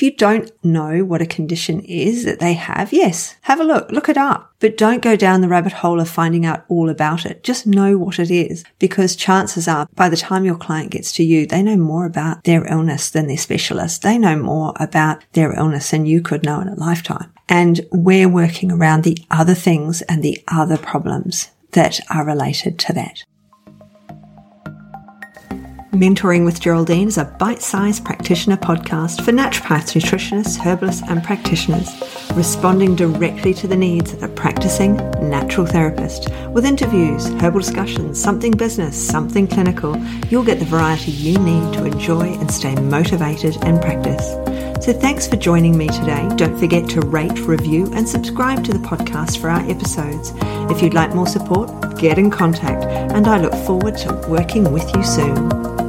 If you don't know what a condition is that they have, yes, have a look, look it up, but don't go down the rabbit hole of finding out all about it. Just know what it is because chances are by the time your client gets to you, they know more about their illness than their specialist. They know more about their illness than you could know in a lifetime. And we're working around the other things and the other problems that are related to that. Mentoring with Geraldine is a bite sized practitioner podcast for naturopaths, nutritionists, herbalists, and practitioners, responding directly to the needs of a practicing natural therapist. With interviews, herbal discussions, something business, something clinical, you'll get the variety you need to enjoy and stay motivated in practice. So thanks for joining me today. Don't forget to rate, review, and subscribe to the podcast for our episodes. If you'd like more support, get in contact, and I look forward to working with you soon.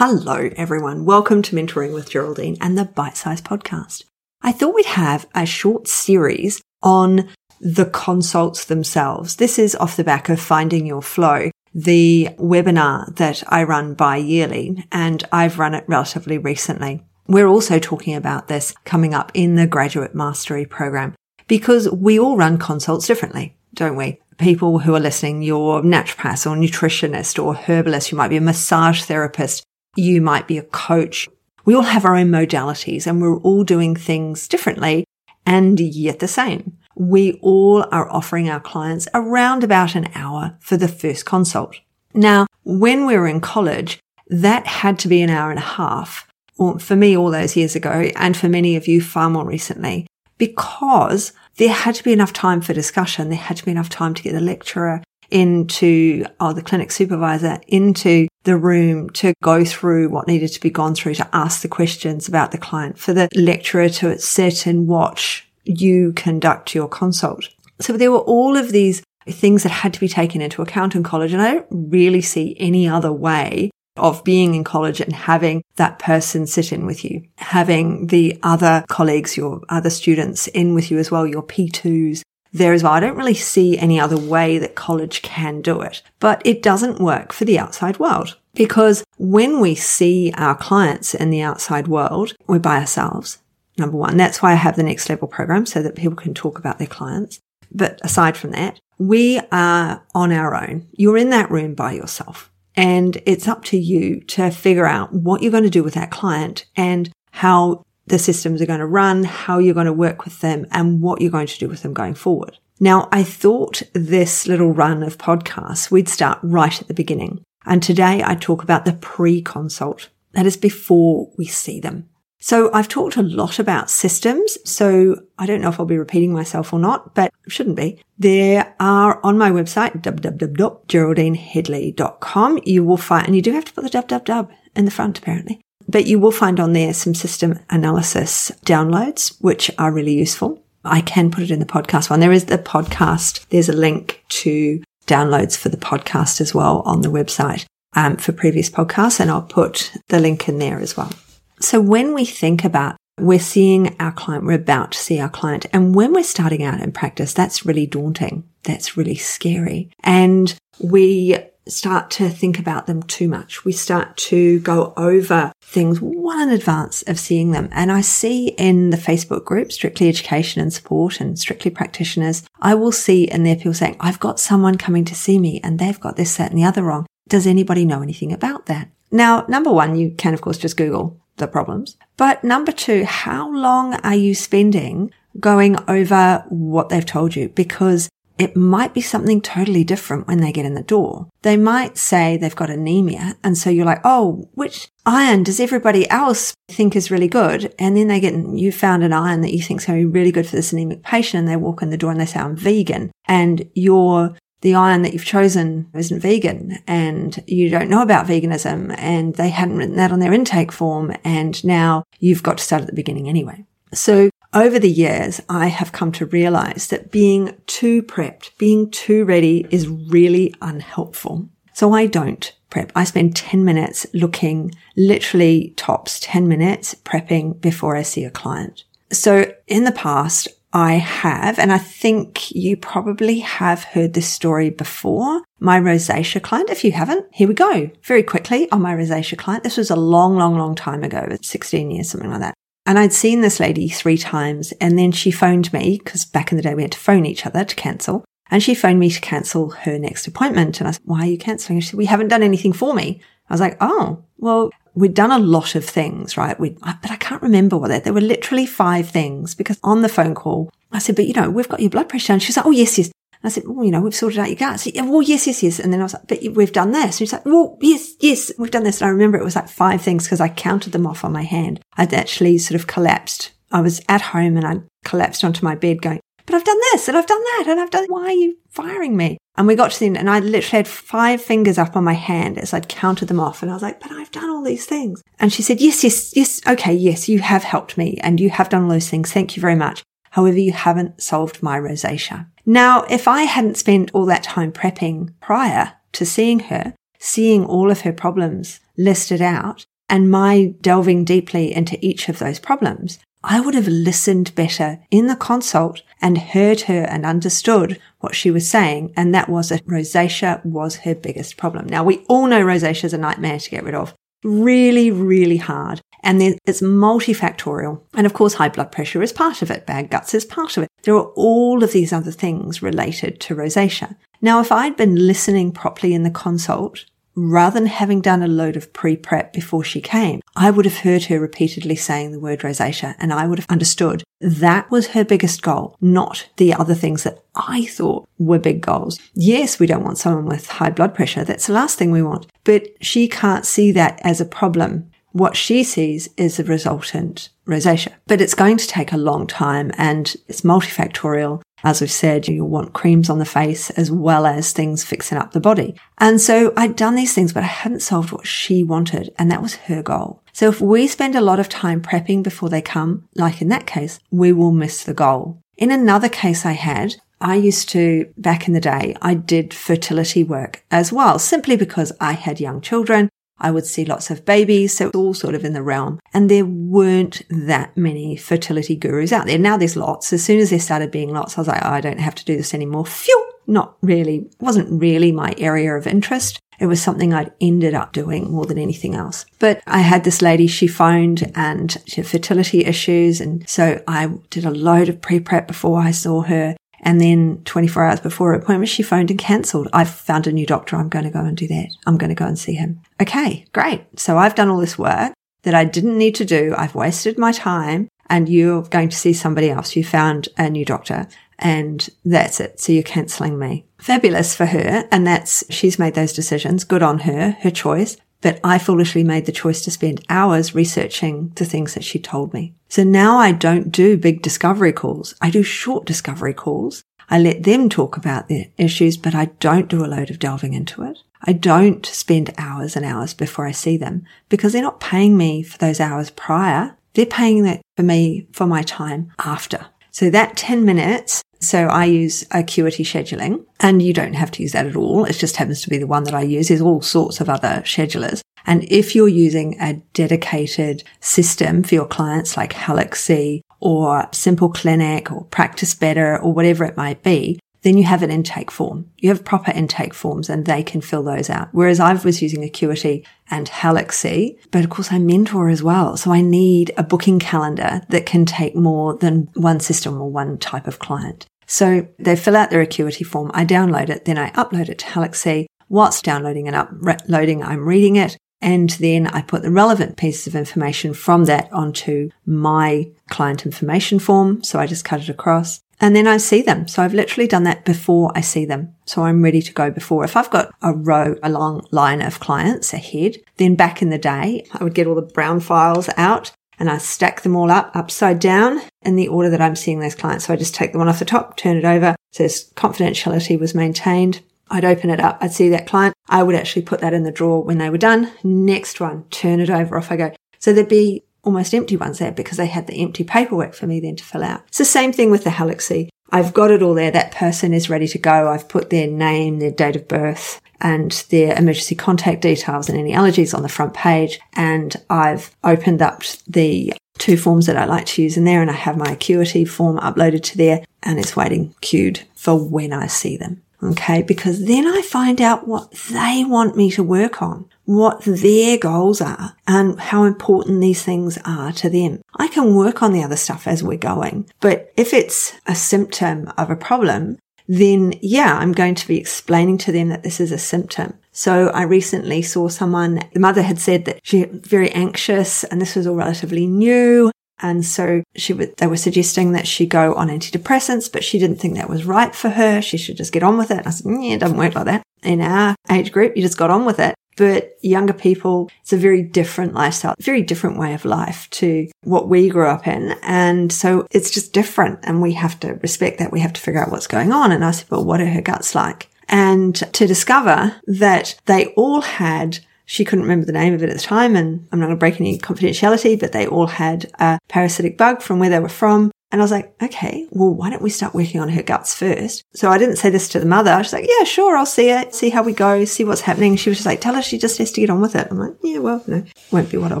Hello, everyone. Welcome to Mentoring with Geraldine and the Bite Size Podcast. I thought we'd have a short series on the consults themselves. This is off the back of Finding Your Flow, the webinar that I run bi yearly, and I've run it relatively recently. We're also talking about this coming up in the Graduate Mastery Program because we all run consults differently, don't we? People who are listening, you're naturopath or nutritionist or herbalist, you might be a massage therapist, you might be a coach. We all have our own modalities and we're all doing things differently and yet the same. We all are offering our clients around about an hour for the first consult. Now, when we were in college, that had to be an hour and a half, or for me all those years ago, and for many of you far more recently, because there had to be enough time for discussion. There had to be enough time to get the lecturer into, or the clinic supervisor into the room to go through what needed to be gone through to ask the questions about the client, for the lecturer to sit and watch you conduct your consult. So there were all of these things that had to be taken into account in college. And I don't really see any other way of being in college and having that person sit in with you, having the other colleagues, your other students in with you as well, your P2s, there as well. I don't really see any other way that college can do it, but it doesn't work for the outside world because when we see our clients in the outside world, we're by ourselves. Number one, that's why I have the next level program so that people can talk about their clients. But aside from that, we are on our own. You're in that room by yourself and it's up to you to figure out what you're going to do with that client and how the systems are going to run, how you're going to work with them, and what you're going to do with them going forward. Now, I thought this little run of podcasts, we'd start right at the beginning. And today I talk about the pre-consult. That is before we see them. So I've talked a lot about systems. So I don't know if I'll be repeating myself or not, but shouldn't be. There are on my website, www.geraldineheadley.com. You will find, and you do have to put the www in the front apparently. But you will find on there some system analysis downloads, which are really useful. I can put it in the podcast one. There is the podcast. There's a link to downloads for the podcast as well on the website um, for previous podcasts. And I'll put the link in there as well. So when we think about we're seeing our client, we're about to see our client. And when we're starting out in practice, that's really daunting. That's really scary. And we start to think about them too much. We start to go over things well in advance of seeing them. And I see in the Facebook group, Strictly Education and Support and Strictly Practitioners, I will see in there people saying, I've got someone coming to see me and they've got this, that and the other wrong. Does anybody know anything about that? Now, number one, you can of course just Google the problems. But number two, how long are you spending going over what they've told you? Because it might be something totally different when they get in the door. They might say they've got anemia. And so you're like, Oh, which iron does everybody else think is really good? And then they get, you found an iron that you think is going to be really good for this anemic patient. And they walk in the door and they say, I'm vegan. And you're the iron that you've chosen isn't vegan and you don't know about veganism and they hadn't written that on their intake form. And now you've got to start at the beginning anyway. So over the years, I have come to realize that being too prepped, being too ready is really unhelpful. So I don't prep. I spend 10 minutes looking, literally tops 10 minutes prepping before I see a client. So in the past, I have, and I think you probably have heard this story before. My rosacea client, if you haven't, here we go. Very quickly on my rosacea client. This was a long, long, long time ago, 16 years, something like that. And I'd seen this lady three times and then she phoned me because back in the day we had to phone each other to cancel. And she phoned me to cancel her next appointment. And I said, why are you canceling? She said, we haven't done anything for me. I was like, oh, well, we'd done a lot of things, right? We, but I can't remember what they, there were literally five things because on the phone call, I said, but you know, we've got your blood pressure. And she's like, oh, yes, yes. I said, well, you know, we've sorted out your gut. Said, yeah, well, yes, yes, yes. And then I was like, but we've done this. And she's like, well, yes, yes, we've done this. And I remember it was like five things because I counted them off on my hand. I'd actually sort of collapsed. I was at home and I collapsed onto my bed going, but I've done this and I've done that and I've done, why are you firing me? And we got to the end and I literally had five fingers up on my hand as I'd counted them off. And I was like, but I've done all these things. And she said, yes, yes, yes. Okay. Yes, you have helped me and you have done all those things. Thank you very much. However, you haven't solved my rosacea. Now, if I hadn't spent all that time prepping prior to seeing her, seeing all of her problems listed out and my delving deeply into each of those problems, I would have listened better in the consult and heard her and understood what she was saying. And that was that rosacea was her biggest problem. Now we all know rosacea is a nightmare to get rid of. Really, really hard. And then it's multifactorial. And of course, high blood pressure is part of it. Bad guts is part of it. There are all of these other things related to rosacea. Now, if I'd been listening properly in the consult, rather than having done a load of pre-prep before she came, I would have heard her repeatedly saying the word rosacea and I would have understood that was her biggest goal, not the other things that I thought were big goals. Yes, we don't want someone with high blood pressure. That's the last thing we want. But she can't see that as a problem. What she sees is the resultant rosacea. But it's going to take a long time and it's multifactorial. As we've said, you'll want creams on the face as well as things fixing up the body. And so I'd done these things, but I hadn't solved what she wanted. And that was her goal. So if we spend a lot of time prepping before they come, like in that case, we will miss the goal. In another case I had, I used to, back in the day, I did fertility work as well, simply because I had young children I would see lots of babies. So it's all sort of in the realm. And there weren't that many fertility gurus out there. Now there's lots. As soon as there started being lots, I was like, oh, I don't have to do this anymore. Phew! Not really, wasn't really my area of interest. It was something I'd ended up doing more than anything else. But I had this lady, she phoned and she had fertility issues. And so I did a load of pre prep before I saw her. And then 24 hours before her appointment, she phoned and cancelled. I've found a new doctor. I'm going to go and do that. I'm going to go and see him. Okay, great. So I've done all this work that I didn't need to do. I've wasted my time and you're going to see somebody else. You found a new doctor and that's it. So you're cancelling me. Fabulous for her. And that's, she's made those decisions. Good on her, her choice. But I foolishly made the choice to spend hours researching the things that she told me. So now I don't do big discovery calls. I do short discovery calls. I let them talk about their issues, but I don't do a load of delving into it. I don't spend hours and hours before I see them because they're not paying me for those hours prior. They're paying that for me for my time after. So that 10 minutes so I use Acuity scheduling and you don't have to use that at all. It just happens to be the one that I use. There's all sorts of other schedulers. And if you're using a dedicated system for your clients like Halaxy or Simple Clinic or Practice Better or whatever it might be, then you have an intake form. You have proper intake forms and they can fill those out. Whereas I was using Acuity and Halaxy, but of course I mentor as well. So I need a booking calendar that can take more than one system or one type of client. So they fill out their Acuity form. I download it. Then I upload it to Halaxy. Whilst downloading and uploading, I'm reading it. And then I put the relevant pieces of information from that onto my client information form. So I just cut it across and then I see them. So I've literally done that before I see them. So I'm ready to go before. If I've got a row, a long line of clients ahead, then back in the day, I would get all the brown files out and I stack them all up upside down in the order that I'm seeing those clients. So I just take the one off the top, turn it over. Says confidentiality was maintained. I'd open it up. I'd see that client. I would actually put that in the drawer when they were done. Next one, turn it over. Off I go. So there'd be almost empty ones there because they had the empty paperwork for me then to fill out. It's the same thing with the Halaxy. I've got it all there. That person is ready to go. I've put their name, their date of birth, and their emergency contact details and any allergies on the front page. And I've opened up the two forms that I like to use in there and I have my acuity form uploaded to there and it's waiting queued for when I see them. Okay. Because then I find out what they want me to work on, what their goals are and how important these things are to them. I can work on the other stuff as we're going, but if it's a symptom of a problem, then yeah, I'm going to be explaining to them that this is a symptom. So I recently saw someone, the mother had said that she very anxious and this was all relatively new. And so she would, they were suggesting that she go on antidepressants, but she didn't think that was right for her. She should just get on with it. And I said, mm, yeah, it doesn't work like that. In our age group, you just got on with it. But younger people, it's a very different lifestyle, very different way of life to what we grew up in. And so it's just different. And we have to respect that. We have to figure out what's going on. And I said, well, what are her guts like? And to discover that they all had she couldn't remember the name of it at the time, and I'm not going to break any confidentiality, but they all had a parasitic bug from where they were from. And I was like, okay, well, why don't we start working on her guts first? So I didn't say this to the mother. She's like, yeah, sure, I'll see it, see how we go, see what's happening. She was just like, tell her she just has to get on with it. I'm like, yeah, well, no, won't be what I'll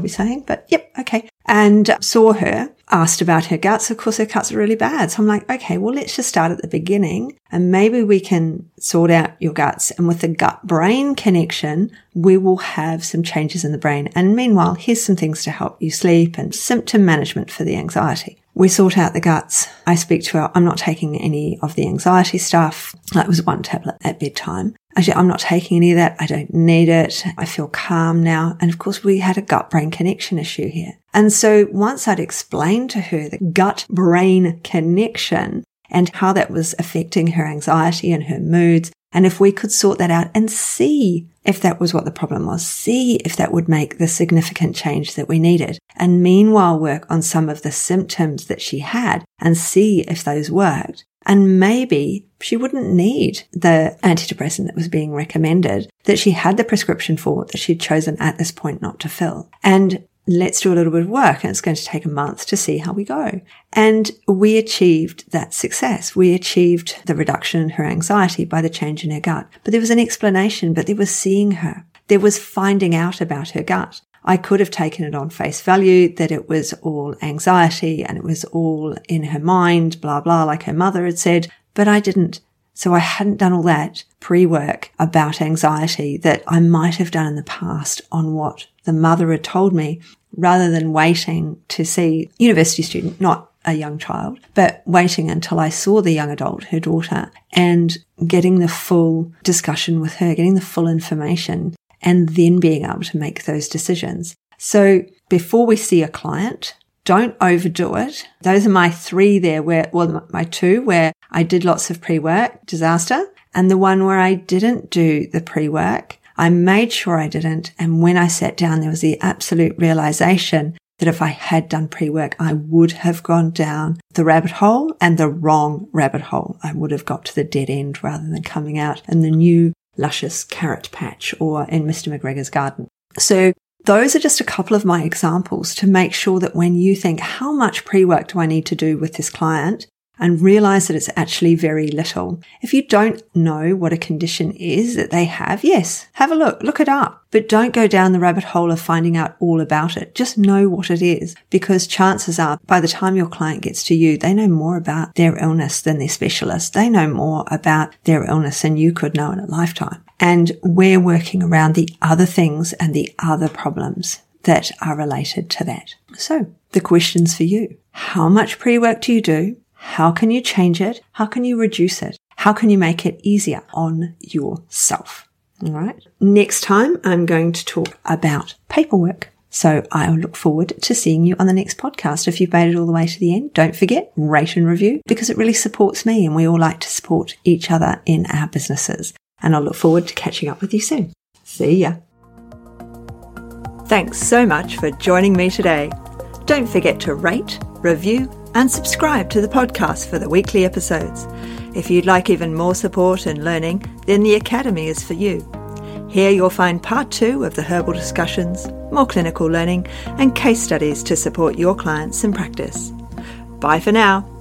be saying, but yep, okay. And saw her, asked about her guts. Of course, her guts are really bad. So I'm like, okay, well, let's just start at the beginning and maybe we can sort out your guts. And with the gut brain connection, we will have some changes in the brain. And meanwhile, here's some things to help you sleep and symptom management for the anxiety. We sort out the guts. I speak to her. I'm not taking any of the anxiety stuff. That was one tablet at bedtime. Actually, I'm not taking any of that. I don't need it. I feel calm now. And of course, we had a gut brain connection issue here. And so once I'd explained to her the gut brain connection and how that was affecting her anxiety and her moods, and if we could sort that out and see if that was what the problem was, see if that would make the significant change that we needed. And meanwhile, work on some of the symptoms that she had and see if those worked. And maybe she wouldn't need the antidepressant that was being recommended that she had the prescription for that she'd chosen at this point not to fill. And let's do a little bit of work and it's going to take a month to see how we go. And we achieved that success. We achieved the reduction in her anxiety by the change in her gut. But there was an explanation, but there was seeing her. There was finding out about her gut. I could have taken it on face value that it was all anxiety and it was all in her mind, blah, blah, like her mother had said, but I didn't. So I hadn't done all that pre-work about anxiety that I might have done in the past on what the mother had told me rather than waiting to see university student, not a young child, but waiting until I saw the young adult, her daughter, and getting the full discussion with her, getting the full information and then being able to make those decisions. So before we see a client, don't overdo it. Those are my three there where, well, my two where I did lots of pre-work, disaster, and the one where I didn't do the pre-work. I made sure I didn't. And when I sat down, there was the absolute realization that if I had done pre-work, I would have gone down the rabbit hole and the wrong rabbit hole. I would have got to the dead end rather than coming out in the new luscious carrot patch or in Mr. McGregor's garden. So those are just a couple of my examples to make sure that when you think, how much pre-work do I need to do with this client? and realize that it's actually very little. If you don't know what a condition is that they have, yes, have a look, look it up, but don't go down the rabbit hole of finding out all about it. Just know what it is because chances are by the time your client gets to you, they know more about their illness than their specialist. They know more about their illness than you could know in a lifetime. And we're working around the other things and the other problems that are related to that. So the questions for you. How much pre-work do you do? How can you change it? How can you reduce it? How can you make it easier on yourself? All right. Next time, I'm going to talk about paperwork. So I'll look forward to seeing you on the next podcast. If you've made it all the way to the end, don't forget, rate and review because it really supports me and we all like to support each other in our businesses. And I'll look forward to catching up with you soon. See ya. Thanks so much for joining me today. Don't forget to rate, review, and subscribe to the podcast for the weekly episodes. If you'd like even more support and learning, then the Academy is for you. Here you'll find part two of the herbal discussions, more clinical learning, and case studies to support your clients in practice. Bye for now.